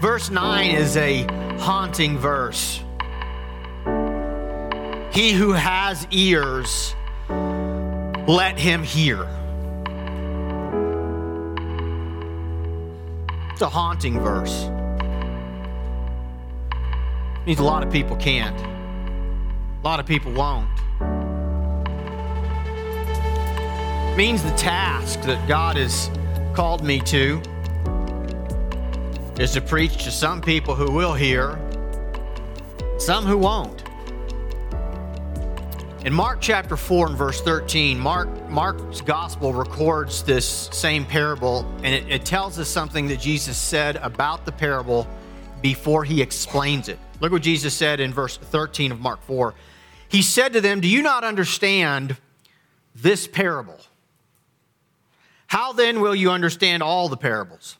Verse 9 is a haunting verse. He who has ears, let him hear. It's a haunting verse. means a lot of people can't. A lot of people won't. means the task that God has called me to is to preach to some people who will hear, some who won't. In Mark chapter 4 and verse 13, Mark, Mark's gospel records this same parable, and it, it tells us something that Jesus said about the parable before he explains it. Look what Jesus said in verse 13 of Mark 4. He said to them, Do you not understand this parable? How then will you understand all the parables?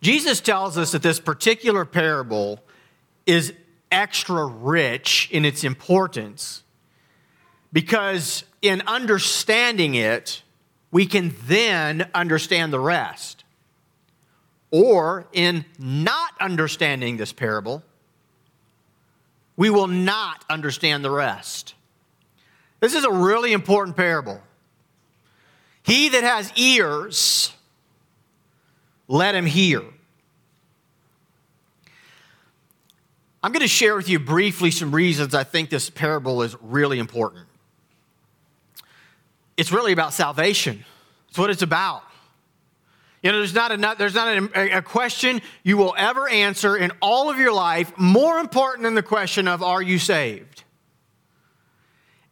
Jesus tells us that this particular parable is extra rich in its importance because in understanding it, we can then understand the rest. Or in not understanding this parable, we will not understand the rest. This is a really important parable. He that has ears, let him hear. I'm going to share with you briefly some reasons I think this parable is really important. It's really about salvation. It's what it's about. You know, there's not, a, there's not a, a question you will ever answer in all of your life more important than the question of, Are you saved?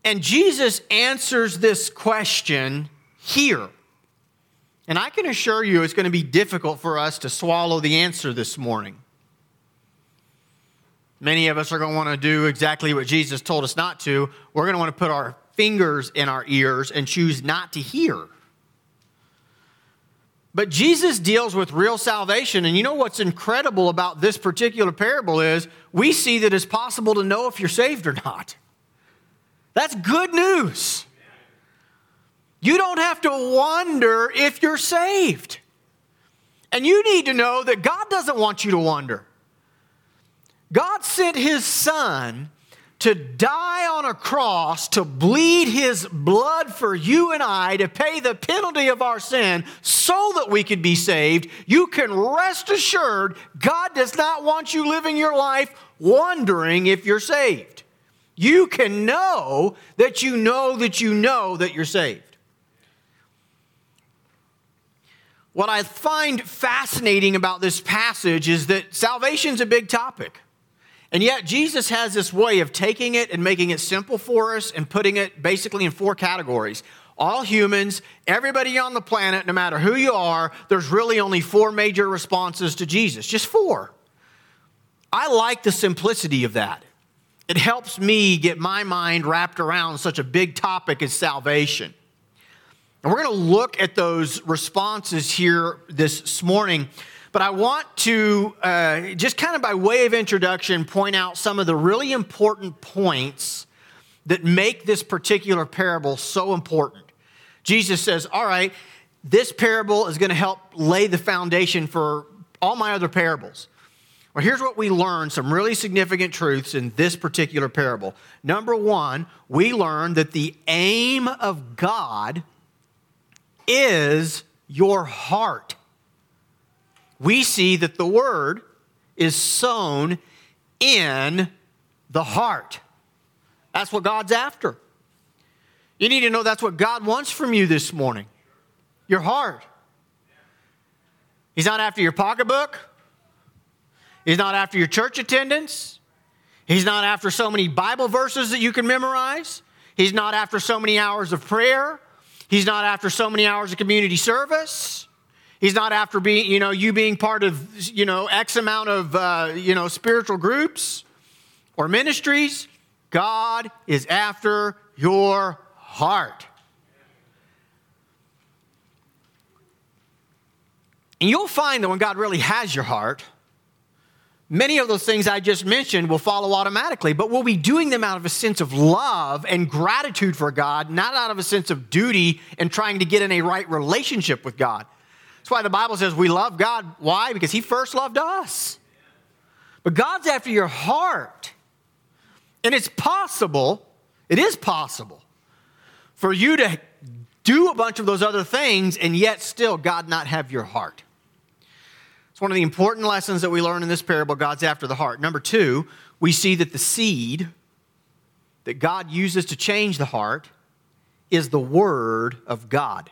And Jesus answers this question here. And I can assure you it's going to be difficult for us to swallow the answer this morning. Many of us are going to want to do exactly what Jesus told us not to. We're going to want to put our fingers in our ears and choose not to hear. But Jesus deals with real salvation. And you know what's incredible about this particular parable is we see that it's possible to know if you're saved or not. That's good news. You don't have to wonder if you're saved. And you need to know that God doesn't want you to wonder. God sent his son to die on a cross to bleed his blood for you and I to pay the penalty of our sin so that we could be saved, you can rest assured God does not want you living your life wondering if you're saved. You can know that you know that you know that you're saved. What I find fascinating about this passage is that salvation is a big topic. And yet, Jesus has this way of taking it and making it simple for us and putting it basically in four categories. All humans, everybody on the planet, no matter who you are, there's really only four major responses to Jesus, just four. I like the simplicity of that. It helps me get my mind wrapped around such a big topic as salvation. And we're going to look at those responses here this morning. But I want to, uh, just kind of by way of introduction, point out some of the really important points that make this particular parable so important. Jesus says, All right, this parable is going to help lay the foundation for all my other parables. Well, here's what we learn some really significant truths in this particular parable. Number one, we learn that the aim of God is your heart we see that the word is sown in the heart. That's what God's after. You need to know that's what God wants from you this morning your heart. He's not after your pocketbook, He's not after your church attendance, He's not after so many Bible verses that you can memorize, He's not after so many hours of prayer, He's not after so many hours of community service. He's not after being, you know, you being part of, you know, X amount of, uh, you know, spiritual groups or ministries. God is after your heart. And you'll find that when God really has your heart, many of those things I just mentioned will follow automatically, but we'll be doing them out of a sense of love and gratitude for God, not out of a sense of duty and trying to get in a right relationship with God. That's why the Bible says we love God. Why? Because He first loved us. But God's after your heart. And it's possible, it is possible, for you to do a bunch of those other things and yet still God not have your heart. It's one of the important lessons that we learn in this parable God's after the heart. Number two, we see that the seed that God uses to change the heart is the Word of God.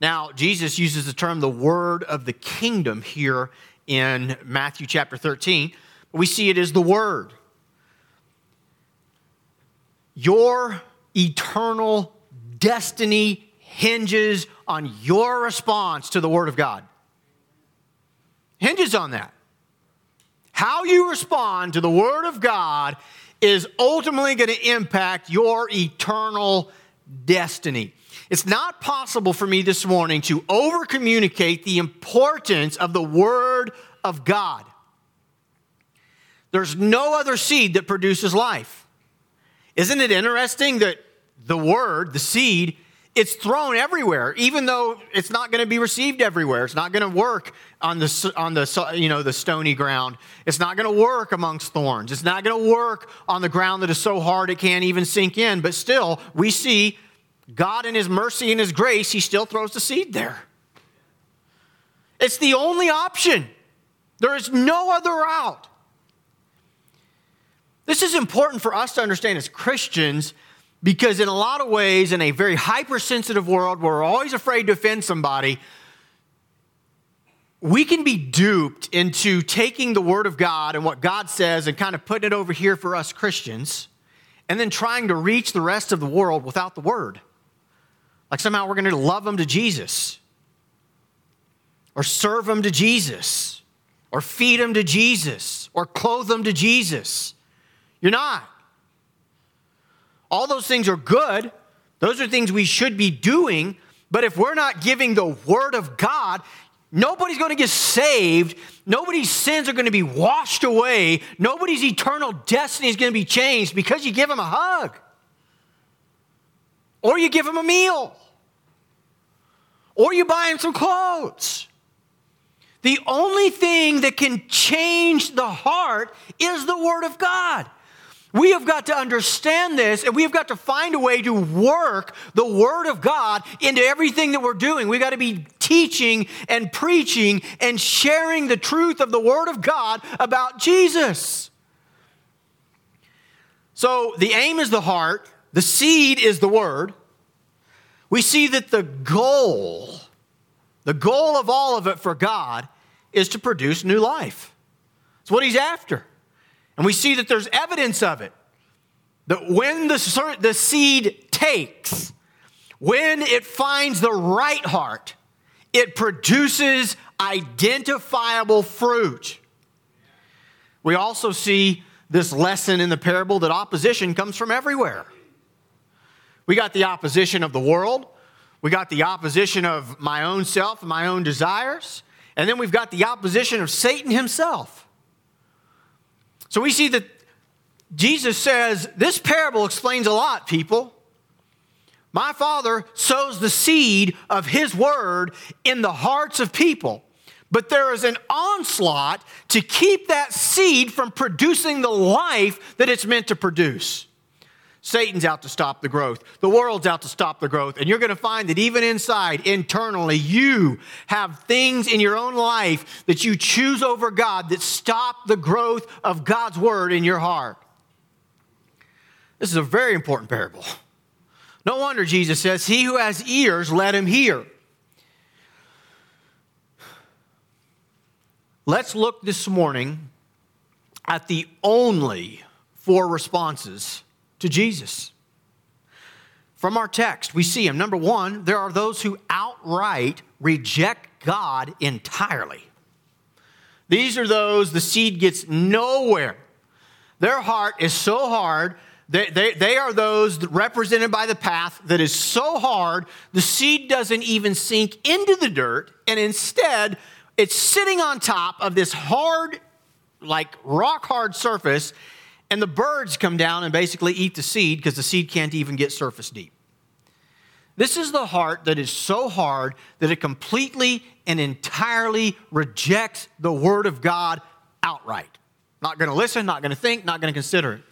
Now, Jesus uses the term the Word of the kingdom here in Matthew chapter 13. but We see it as the Word. Your eternal destiny hinges on your response to the Word of God. Hinges on that. How you respond to the Word of God is ultimately going to impact your eternal destiny. It's not possible for me this morning to over communicate the importance of the Word of God. There's no other seed that produces life. Isn't it interesting that the word, the seed, it's thrown everywhere, even though it's not going to be received everywhere. It's not going to work on the, on the, you know, the stony ground. It's not going to work amongst thorns. It's not going to work on the ground that is so hard it can't even sink in. But still, we see God in His mercy and His grace, He still throws the seed there. It's the only option. There is no other route. This is important for us to understand as Christians because, in a lot of ways, in a very hypersensitive world where we're always afraid to offend somebody, we can be duped into taking the Word of God and what God says and kind of putting it over here for us Christians and then trying to reach the rest of the world without the Word. Like somehow we're going to love them to Jesus or serve them to Jesus or feed them to Jesus or clothe them to Jesus. You're not. All those things are good. Those are things we should be doing. But if we're not giving the Word of God, nobody's going to get saved. Nobody's sins are going to be washed away. Nobody's eternal destiny is going to be changed because you give them a hug or you give them a meal or you buy them some clothes. The only thing that can change the heart is the Word of God. We have got to understand this and we have got to find a way to work the Word of God into everything that we're doing. We've got to be teaching and preaching and sharing the truth of the Word of God about Jesus. So the aim is the heart, the seed is the Word. We see that the goal, the goal of all of it for God, is to produce new life. It's what He's after. And we see that there's evidence of it. That when the, the seed takes, when it finds the right heart, it produces identifiable fruit. We also see this lesson in the parable that opposition comes from everywhere. We got the opposition of the world, we got the opposition of my own self and my own desires, and then we've got the opposition of Satan himself. So we see that Jesus says, This parable explains a lot, people. My Father sows the seed of His word in the hearts of people. But there is an onslaught to keep that seed from producing the life that it's meant to produce. Satan's out to stop the growth. The world's out to stop the growth. And you're going to find that even inside, internally, you have things in your own life that you choose over God that stop the growth of God's word in your heart. This is a very important parable. No wonder Jesus says, He who has ears, let him hear. Let's look this morning at the only four responses to Jesus. From our text, we see him. Number one, there are those who outright reject God entirely. These are those the seed gets nowhere. Their heart is so hard. They, they, they are those represented by the path that is so hard, the seed doesn't even sink into the dirt, and instead, it's sitting on top of this hard, like rock hard surface, and the birds come down and basically eat the seed because the seed can't even get surface deep. This is the heart that is so hard that it completely and entirely rejects the Word of God outright. Not going to listen, not going to think, not going to consider it.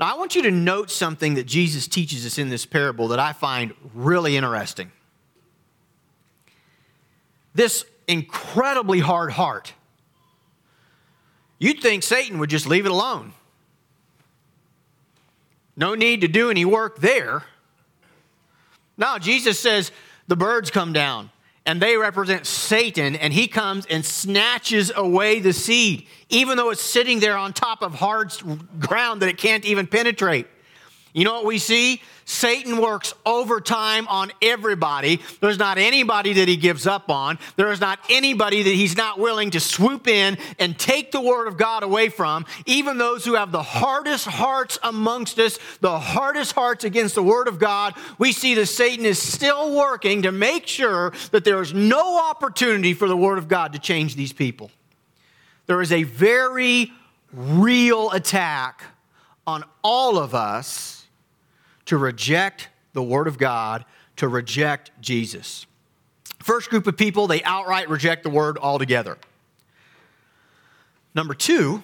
Now, I want you to note something that Jesus teaches us in this parable that I find really interesting. This incredibly hard heart. You'd think Satan would just leave it alone. No need to do any work there. Now Jesus says the birds come down and they represent Satan, and he comes and snatches away the seed, even though it's sitting there on top of hard ground that it can't even penetrate. You know what we see? Satan works overtime on everybody. There's not anybody that he gives up on. There is not anybody that he's not willing to swoop in and take the word of God away from. Even those who have the hardest hearts amongst us, the hardest hearts against the word of God, we see that Satan is still working to make sure that there is no opportunity for the word of God to change these people. There is a very real attack on all of us to reject the Word of God, to reject Jesus. First group of people, they outright reject the Word altogether. Number two,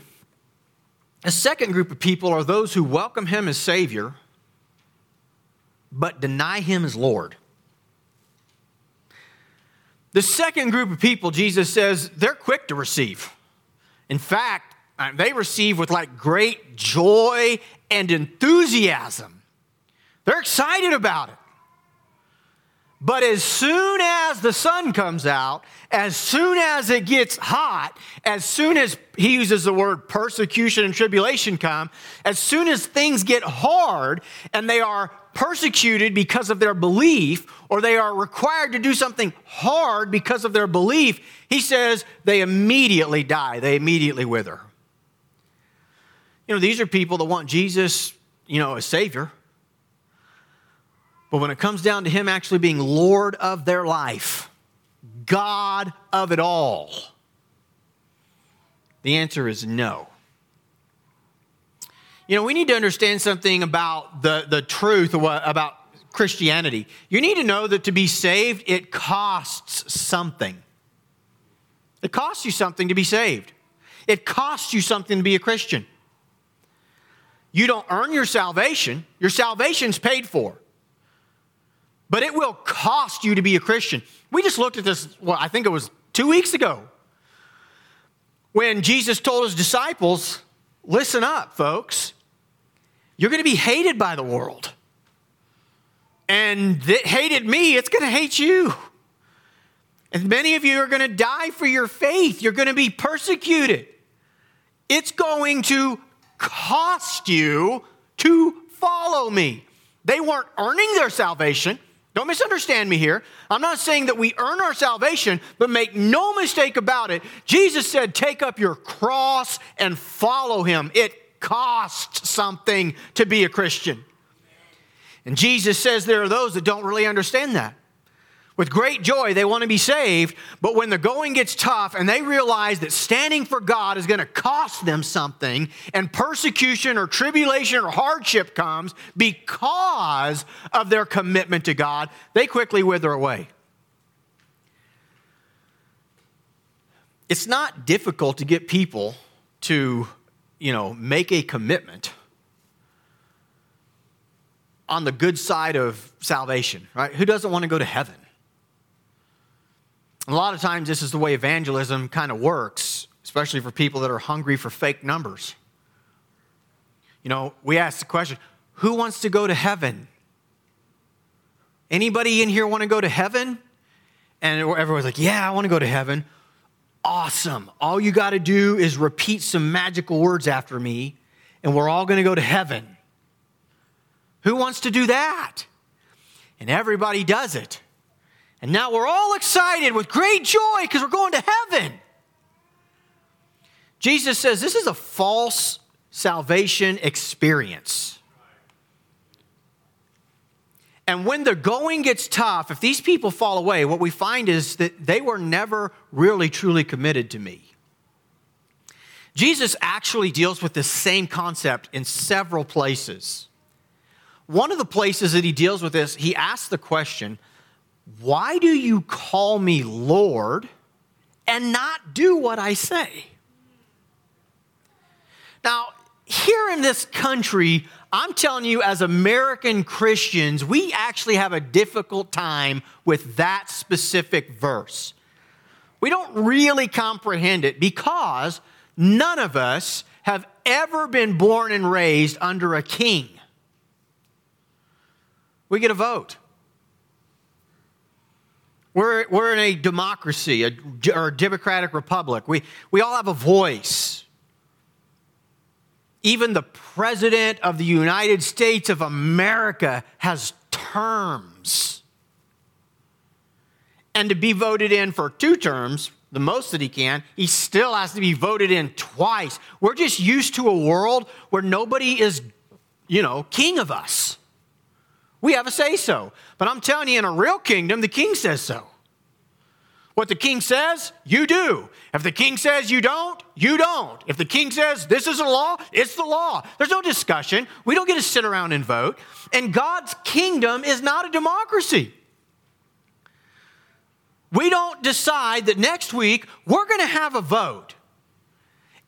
a second group of people are those who welcome Him as Savior, but deny Him as Lord. The second group of people, Jesus says, they're quick to receive. In fact, they receive with like great joy and enthusiasm. They're excited about it. But as soon as the sun comes out, as soon as it gets hot, as soon as he uses the word persecution and tribulation come, as soon as things get hard and they are persecuted because of their belief, or they are required to do something hard because of their belief, he says they immediately die, they immediately wither. You know, these are people that want Jesus, you know, as Savior. But when it comes down to Him actually being Lord of their life, God of it all, the answer is no. You know, we need to understand something about the, the truth about Christianity. You need to know that to be saved, it costs something. It costs you something to be saved. It costs you something to be a Christian. You don't earn your salvation, your salvation's paid for but it will cost you to be a Christian. We just looked at this, well, I think it was two weeks ago, when Jesus told his disciples, Listen up, folks. You're going to be hated by the world. And that hated me, it's going to hate you. And many of you are going to die for your faith. You're going to be persecuted. It's going to cost you to follow me. They weren't earning their salvation, don't misunderstand me here. I'm not saying that we earn our salvation, but make no mistake about it. Jesus said, Take up your cross and follow him. It costs something to be a Christian. And Jesus says there are those that don't really understand that. With great joy, they want to be saved, but when the going gets tough and they realize that standing for God is going to cost them something, and persecution or tribulation or hardship comes because of their commitment to God, they quickly wither away. It's not difficult to get people to, you know, make a commitment on the good side of salvation, right? Who doesn't want to go to heaven? A lot of times, this is the way evangelism kind of works, especially for people that are hungry for fake numbers. You know, we ask the question who wants to go to heaven? Anybody in here want to go to heaven? And everyone's like, yeah, I want to go to heaven. Awesome. All you got to do is repeat some magical words after me, and we're all going to go to heaven. Who wants to do that? And everybody does it. And now we're all excited with great joy because we're going to heaven. Jesus says this is a false salvation experience. And when the going gets tough, if these people fall away, what we find is that they were never really truly committed to me. Jesus actually deals with this same concept in several places. one of the places that he deals with this, he asks the question, Why do you call me Lord and not do what I say? Now, here in this country, I'm telling you, as American Christians, we actually have a difficult time with that specific verse. We don't really comprehend it because none of us have ever been born and raised under a king. We get a vote. We're, we're in a democracy, a, or a democratic republic. We, we all have a voice. Even the President of the United States of America has terms. And to be voted in for two terms, the most that he can, he still has to be voted in twice. We're just used to a world where nobody is, you know, king of us. We have a say so. But I'm telling you, in a real kingdom, the king says so. What the king says, you do. If the king says you don't, you don't. If the king says this is a law, it's the law. There's no discussion. We don't get to sit around and vote. And God's kingdom is not a democracy. We don't decide that next week we're going to have a vote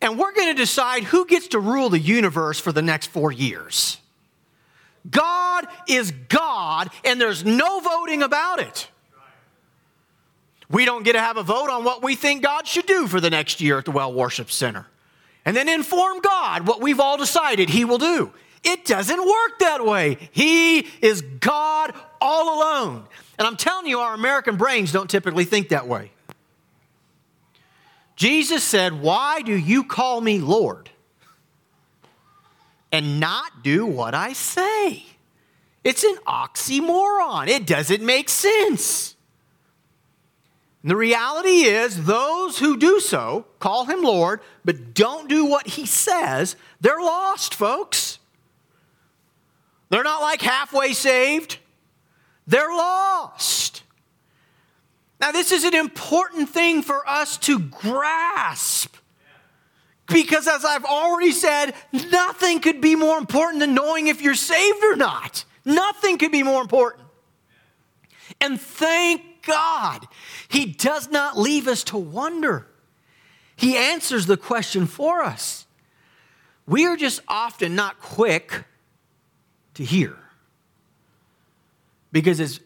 and we're going to decide who gets to rule the universe for the next four years. God is God, and there's no voting about it. We don't get to have a vote on what we think God should do for the next year at the Well Worship Center. And then inform God what we've all decided He will do. It doesn't work that way. He is God all alone. And I'm telling you, our American brains don't typically think that way. Jesus said, Why do you call me Lord and not do what I say? It's an oxymoron. It doesn't make sense. And the reality is, those who do so, call him Lord, but don't do what he says, they're lost, folks. They're not like halfway saved, they're lost. Now, this is an important thing for us to grasp. Because, as I've already said, nothing could be more important than knowing if you're saved or not. Nothing could be more important. And thank God, He does not leave us to wonder. He answers the question for us. We are just often not quick to hear because it's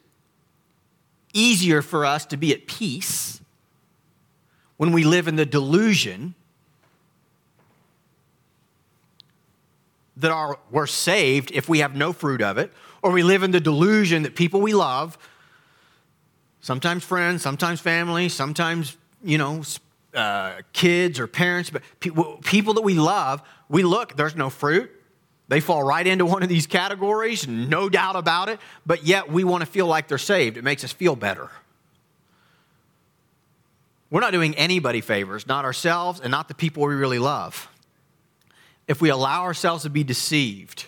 easier for us to be at peace when we live in the delusion that are, we're saved if we have no fruit of it, or we live in the delusion that people we love sometimes friends, sometimes family, sometimes, you know, uh, kids or parents, but people, people that we love, we look, there's no fruit. They fall right into one of these categories, no doubt about it, but yet we want to feel like they're saved. It makes us feel better. We're not doing anybody favors, not ourselves and not the people we really love. If we allow ourselves to be deceived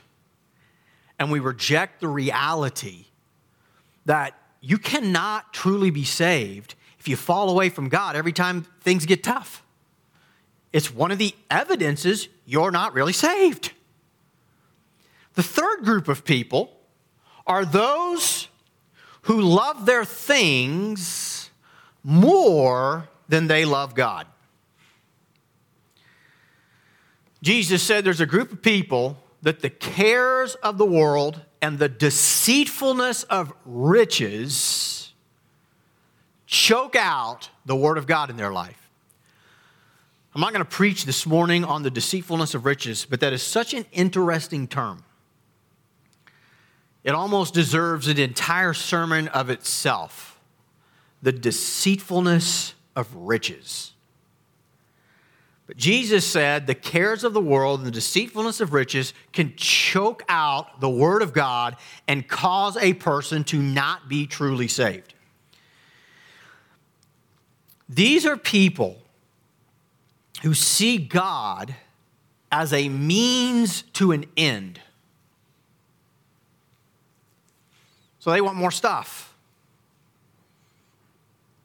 and we reject the reality that you cannot truly be saved if you fall away from God every time things get tough. It's one of the evidences you're not really saved. The third group of people are those who love their things more than they love God. Jesus said there's a group of people that the cares of the world and the deceitfulness of riches choke out the Word of God in their life. I'm not going to preach this morning on the deceitfulness of riches, but that is such an interesting term. It almost deserves an entire sermon of itself. The deceitfulness of riches. But Jesus said the cares of the world and the deceitfulness of riches can choke out the word of God and cause a person to not be truly saved. These are people who see God as a means to an end. So they want more stuff.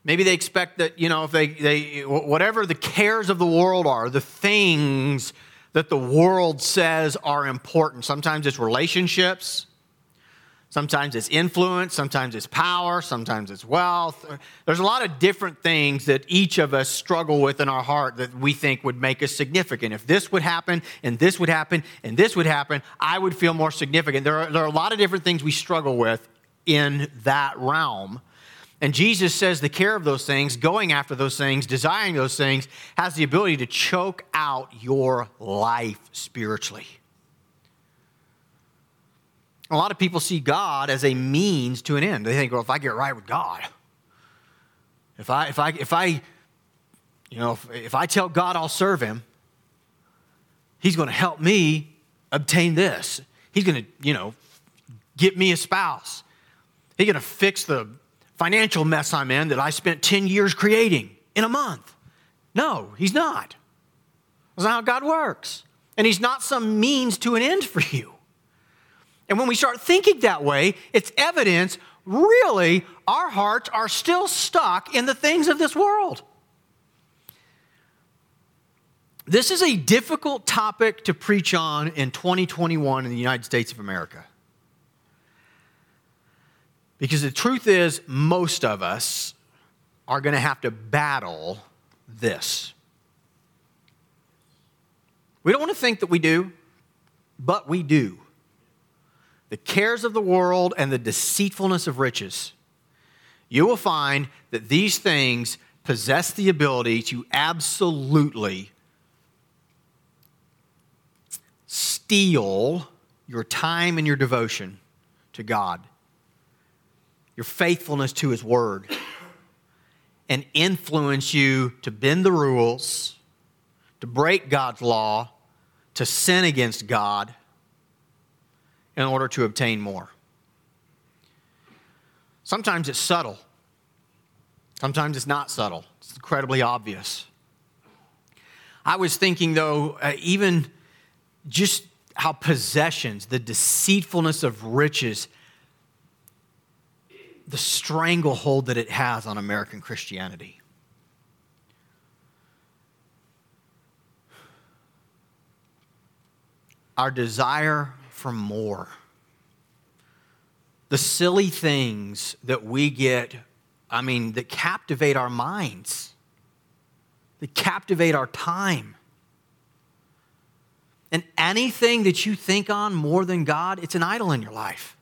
Maybe they expect that, you know, if they, they, whatever the cares of the world are, the things that the world says are important. Sometimes it's relationships, Sometimes it's influence, sometimes it's power, sometimes it's wealth. There's a lot of different things that each of us struggle with in our heart that we think would make us significant. If this would happen, and this would happen, and this would happen, I would feel more significant. There are, there are a lot of different things we struggle with in that realm. And Jesus says the care of those things, going after those things, desiring those things, has the ability to choke out your life spiritually. A lot of people see God as a means to an end. They think, well, if I get right with God, if I, if I, if I, you know, if, if I tell God I'll serve him, he's going to help me obtain this. He's going to, you know, get me a spouse. He's going to fix the financial mess I'm in that I spent 10 years creating in a month. No, he's not. That's not how God works. And he's not some means to an end for you. And when we start thinking that way, it's evidence really our hearts are still stuck in the things of this world. This is a difficult topic to preach on in 2021 in the United States of America. Because the truth is, most of us are going to have to battle this. We don't want to think that we do, but we do. The cares of the world and the deceitfulness of riches, you will find that these things possess the ability to absolutely steal your time and your devotion to God, your faithfulness to His Word, and influence you to bend the rules, to break God's law, to sin against God in order to obtain more. Sometimes it's subtle, sometimes it's not subtle, it's incredibly obvious. I was thinking, though, uh, even just how possessions, the deceitfulness of riches, the stranglehold that it has on American Christianity. Our desire for more. The silly things that we get, I mean, that captivate our minds, that captivate our time. And anything that you think on more than God, it's an idol in your life.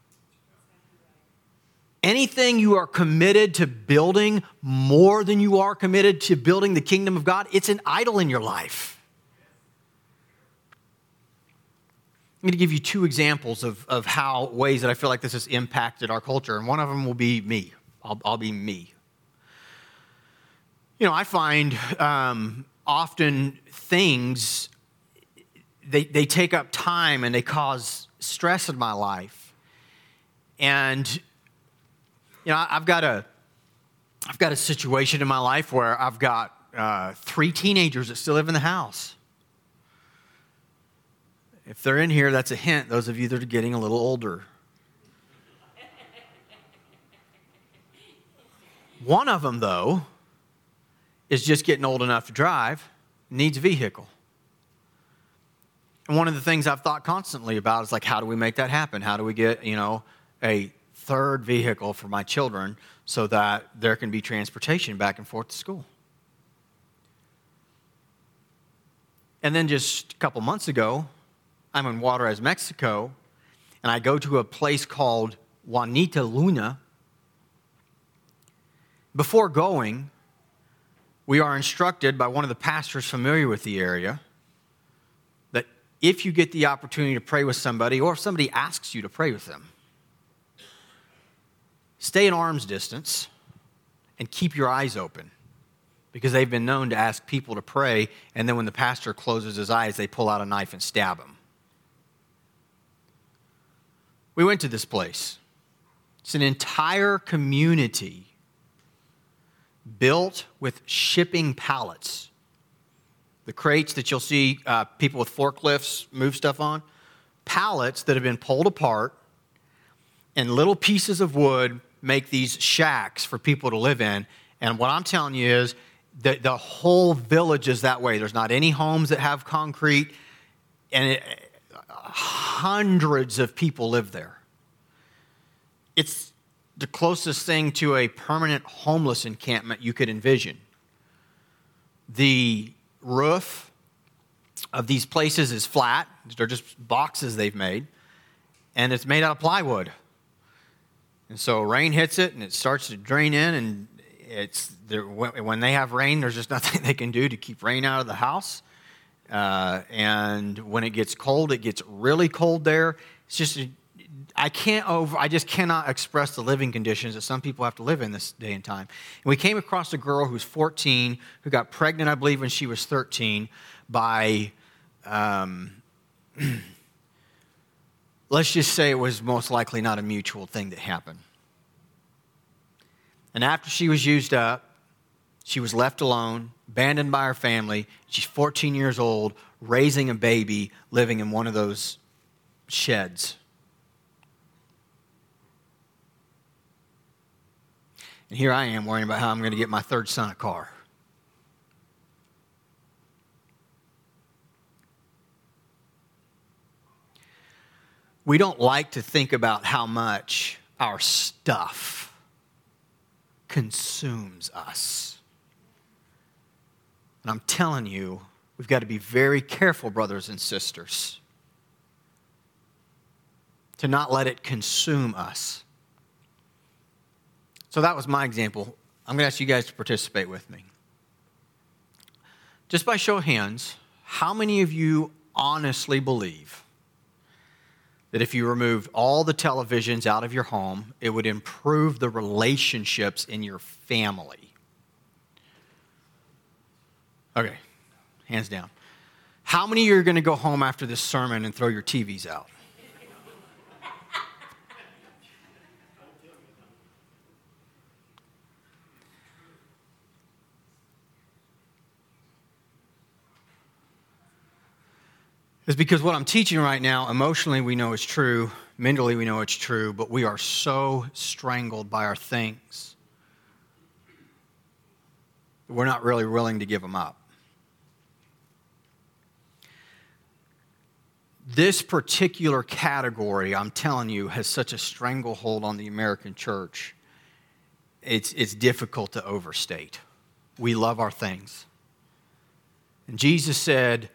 Anything you are committed to building more than you are committed to building the kingdom of God, it's an idol in your life. I'm going to give you two examples of, of how ways that I feel like this has impacted our culture, and one of them will be me. I'll, I'll be me. You know, I find um, often things, they, they take up time and they cause stress in my life. And, you know, I've got a, I've got a situation in my life where I've got uh, three teenagers that still live in the house. If they're in here, that's a hint, those of you that are getting a little older. One of them, though, is just getting old enough to drive, needs a vehicle. And one of the things I've thought constantly about is like, how do we make that happen? How do we get, you know, a third vehicle for my children so that there can be transportation back and forth to school? And then just a couple months ago, I'm in Juarez, Mexico, and I go to a place called Juanita Luna. Before going, we are instructed by one of the pastors familiar with the area that if you get the opportunity to pray with somebody, or if somebody asks you to pray with them, stay in arm's distance and keep your eyes open because they've been known to ask people to pray, and then when the pastor closes his eyes, they pull out a knife and stab him. We went to this place. It's an entire community built with shipping pallets. The crates that you'll see uh, people with forklifts move stuff on, pallets that have been pulled apart, and little pieces of wood make these shacks for people to live in. And what I'm telling you is that the whole village is that way. There's not any homes that have concrete, and it, hundreds of people live there. it's the closest thing to a permanent homeless encampment you could envision. The roof of these places is flat, they're just boxes they've made, and it's made out of plywood. And so rain hits it and it starts to drain in, and it's when they have rain, there's just nothing they can do to keep rain out of the house. Uh, and when it gets cold, it gets really cold there. It's just I can't over, I just cannot express the living conditions that some people have to live in this day and time. And we came across a girl who's 14 who got pregnant, I believe, when she was 13 by, um, let's just say it was most likely not a mutual thing that happened. And after she was used up, she was left alone, abandoned by her family. She's 14 years old, raising a baby, living in one of those sheds. And here I am worrying about how I'm going to get my third son a car. We don't like to think about how much our stuff consumes us. And I'm telling you, we've got to be very careful, brothers and sisters, to not let it consume us. So that was my example. I'm going to ask you guys to participate with me. Just by show of hands, how many of you honestly believe that if you removed all the televisions out of your home, it would improve the relationships in your family? Okay, hands down. How many of you are going to go home after this sermon and throw your TVs out? Is because what I'm teaching right now, emotionally, we know it's true, mentally, we know it's true, but we are so strangled by our things that we're not really willing to give them up. This particular category, I'm telling you, has such a stranglehold on the American church. It's, it's difficult to overstate. We love our things. And Jesus said,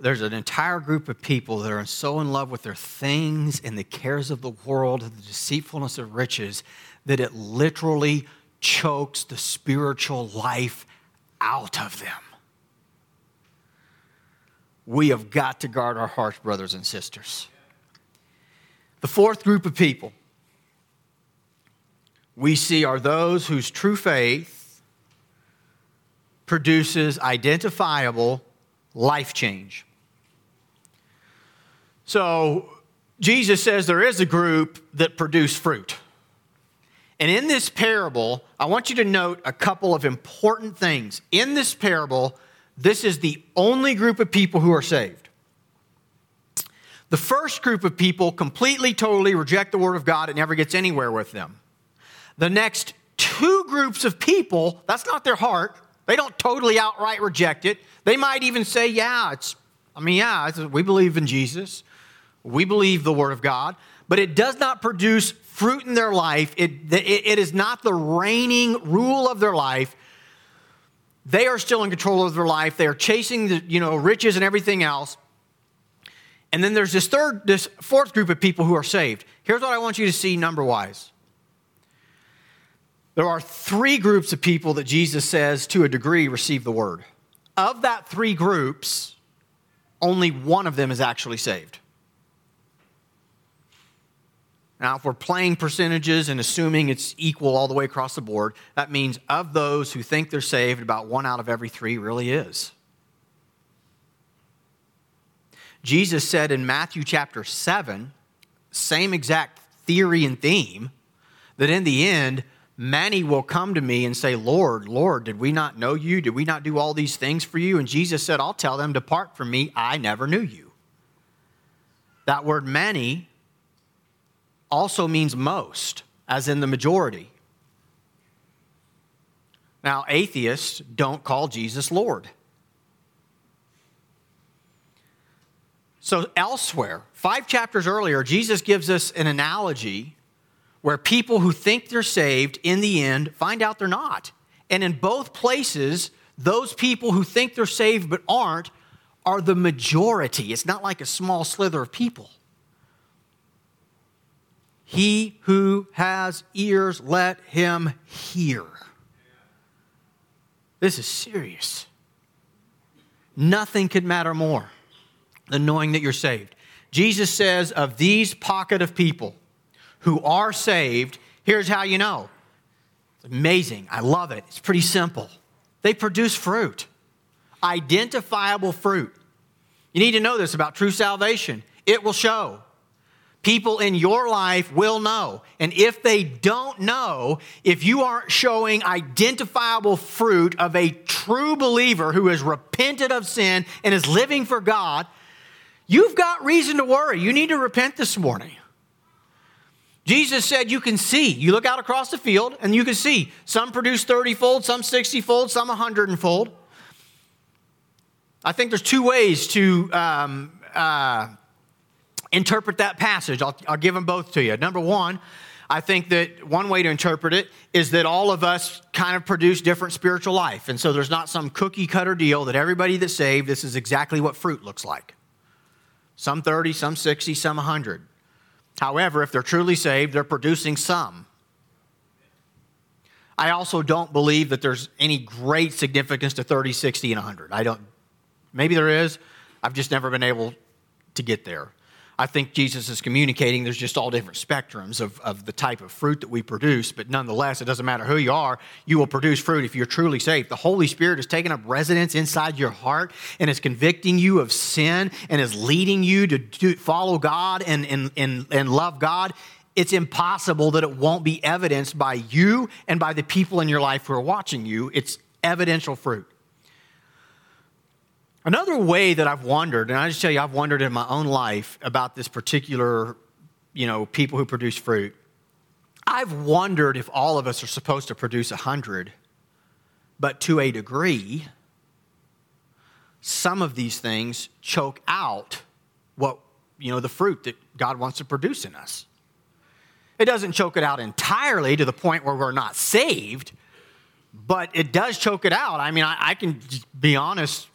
there's an entire group of people that are so in love with their things and the cares of the world, and the deceitfulness of riches, that it literally chokes the spiritual life out of them. We have got to guard our hearts, brothers and sisters. The fourth group of people we see are those whose true faith produces identifiable life change. So, Jesus says there is a group that produce fruit. And in this parable, I want you to note a couple of important things. In this parable, this is the only group of people who are saved. The first group of people completely, totally reject the Word of God. It never gets anywhere with them. The next two groups of people, that's not their heart. They don't totally outright reject it. They might even say, Yeah, it's, I mean, yeah, we believe in Jesus. We believe the Word of God, but it does not produce fruit in their life. It, it, it is not the reigning rule of their life. They are still in control of their life. They are chasing the, you know, riches and everything else. And then there's this third, this fourth group of people who are saved. Here's what I want you to see number wise. There are three groups of people that Jesus says, to a degree, receive the word. Of that three groups, only one of them is actually saved. Now, if we're playing percentages and assuming it's equal all the way across the board, that means of those who think they're saved, about one out of every three really is. Jesus said in Matthew chapter 7, same exact theory and theme, that in the end, many will come to me and say, Lord, Lord, did we not know you? Did we not do all these things for you? And Jesus said, I'll tell them, Depart from me, I never knew you. That word many also means most, as in the majority. Now, atheists don't call Jesus Lord. So, elsewhere, five chapters earlier, Jesus gives us an analogy where people who think they're saved in the end find out they're not. And in both places, those people who think they're saved but aren't are the majority. It's not like a small slither of people. He who has ears, let him hear. This is serious. Nothing could matter more than knowing that you're saved. Jesus says, of these pocket of people who are saved, here's how you know. It's amazing. I love it. It's pretty simple. They produce fruit, identifiable fruit. You need to know this about true salvation. It will show. People in your life will know. And if they don't know, if you aren't showing identifiable fruit of a true believer who has repented of sin and is living for God, You've got reason to worry. You need to repent this morning. Jesus said you can see. You look out across the field and you can see. Some produce 30 fold, some 60 fold, some 100 fold. I think there's two ways to um, uh, interpret that passage. I'll, I'll give them both to you. Number one, I think that one way to interpret it is that all of us kind of produce different spiritual life. And so there's not some cookie cutter deal that everybody that's saved, this is exactly what fruit looks like some 30, some 60, some 100. However, if they're truly saved, they're producing some. I also don't believe that there's any great significance to 30, 60, and 100. I don't, maybe there is. I've just never been able to get there. I think Jesus is communicating there's just all different spectrums of, of the type of fruit that we produce, but nonetheless, it doesn't matter who you are, you will produce fruit if you're truly saved. The Holy Spirit is taking up residence inside your heart and is convicting you of sin and is leading you to follow God and, and, and, and love God. It's impossible that it won't be evidenced by you and by the people in your life who are watching you. It's evidential fruit. Another way that I've wondered, and I just tell you, I've wondered in my own life about this particular, you know, people who produce fruit. I've wondered if all of us are supposed to produce a hundred, but to a degree, some of these things choke out what, you know, the fruit that God wants to produce in us. It doesn't choke it out entirely to the point where we're not saved, but it does choke it out. I mean, I, I can be honest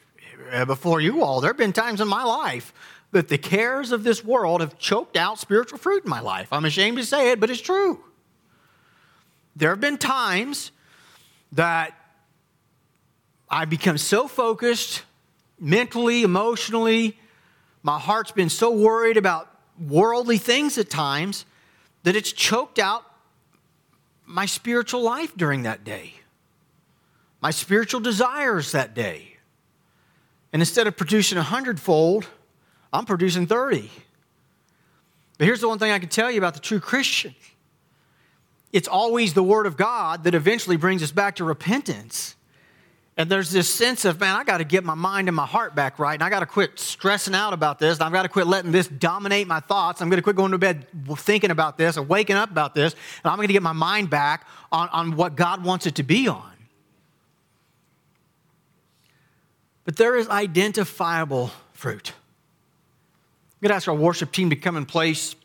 Uh, before you all, there have been times in my life that the cares of this world have choked out spiritual fruit in my life. I'm ashamed to say it, but it's true. There have been times that I've become so focused mentally, emotionally, my heart's been so worried about worldly things at times that it's choked out my spiritual life during that day, my spiritual desires that day. And instead of producing a hundredfold, I'm producing 30. But here's the one thing I can tell you about the true Christian it's always the Word of God that eventually brings us back to repentance. And there's this sense of, man, I got to get my mind and my heart back right. And I got to quit stressing out about this. And I've got to quit letting this dominate my thoughts. I'm going to quit going to bed thinking about this and waking up about this. And I'm going to get my mind back on, on what God wants it to be on. But there is identifiable fruit. I'm going to ask our worship team to come in place.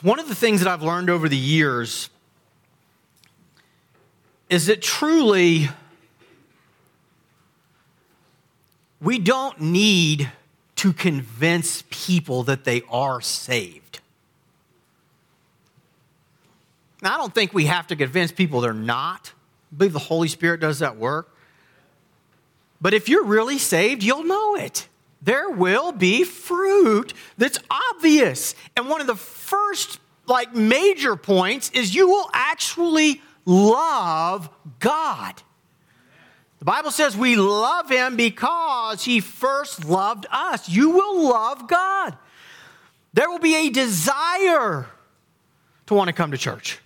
One of the things that I've learned over the years is that truly we don't need to convince people that they are saved. Now, I don't think we have to convince people they're not. I believe the Holy Spirit does that work. But if you're really saved, you'll know it. There will be fruit that's obvious. And one of the first like major points is you will actually love God. The Bible says we love him because he first loved us. You will love God. There will be a desire to want to come to church.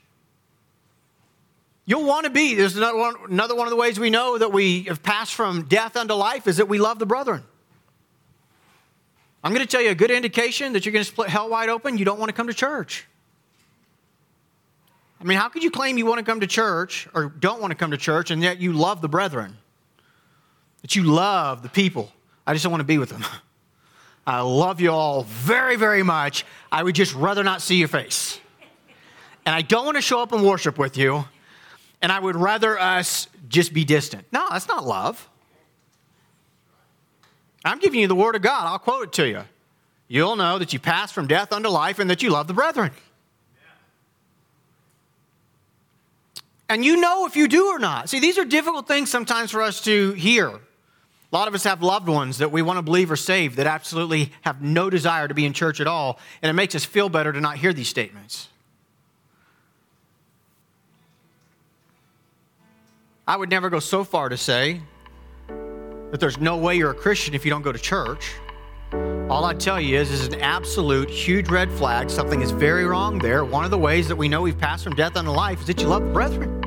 You'll want to be. There's another one, another one of the ways we know that we have passed from death unto life is that we love the brethren. I'm going to tell you a good indication that you're going to split hell wide open. You don't want to come to church. I mean, how could you claim you want to come to church or don't want to come to church and yet you love the brethren? That you love the people. I just don't want to be with them. I love you all very, very much. I would just rather not see your face. And I don't want to show up and worship with you. And I would rather us just be distant. No, that's not love. I'm giving you the word of God. I'll quote it to you. You'll know that you pass from death unto life and that you love the brethren. And you know if you do or not. See, these are difficult things sometimes for us to hear. A lot of us have loved ones that we want to believe are saved that absolutely have no desire to be in church at all, and it makes us feel better to not hear these statements. I would never go so far to say that there's no way you're a Christian if you don't go to church. All I tell you is, is an absolute huge red flag. Something is very wrong there. One of the ways that we know we've passed from death unto life is that you love the brethren.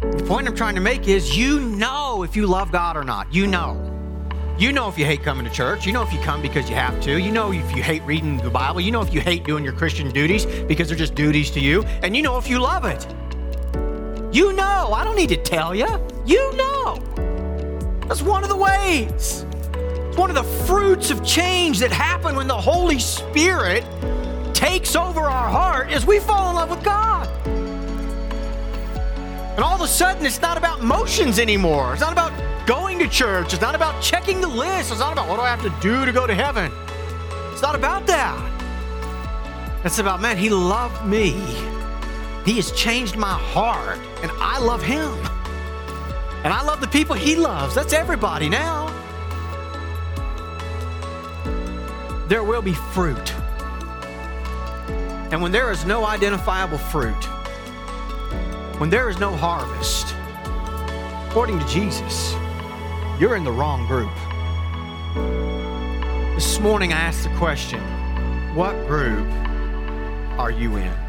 The point I'm trying to make is you know if you love God or not. You know. You know if you hate coming to church. You know if you come because you have to. You know if you hate reading the Bible. You know if you hate doing your Christian duties because they're just duties to you. And you know if you love it. You know. I don't need to tell you. You know. That's one of the ways. It's one of the fruits of change that happen when the Holy Spirit takes over our heart as we fall in love with God. And all of a sudden, it's not about motions anymore. It's not about going to church. It's not about checking the list. It's not about what do I have to do to go to heaven. It's not about that. It's about, man, He loved me. He has changed my heart, and I love Him. And I love the people He loves. That's everybody now. There will be fruit. And when there is no identifiable fruit, when there is no harvest, according to Jesus, you're in the wrong group. This morning I asked the question what group are you in?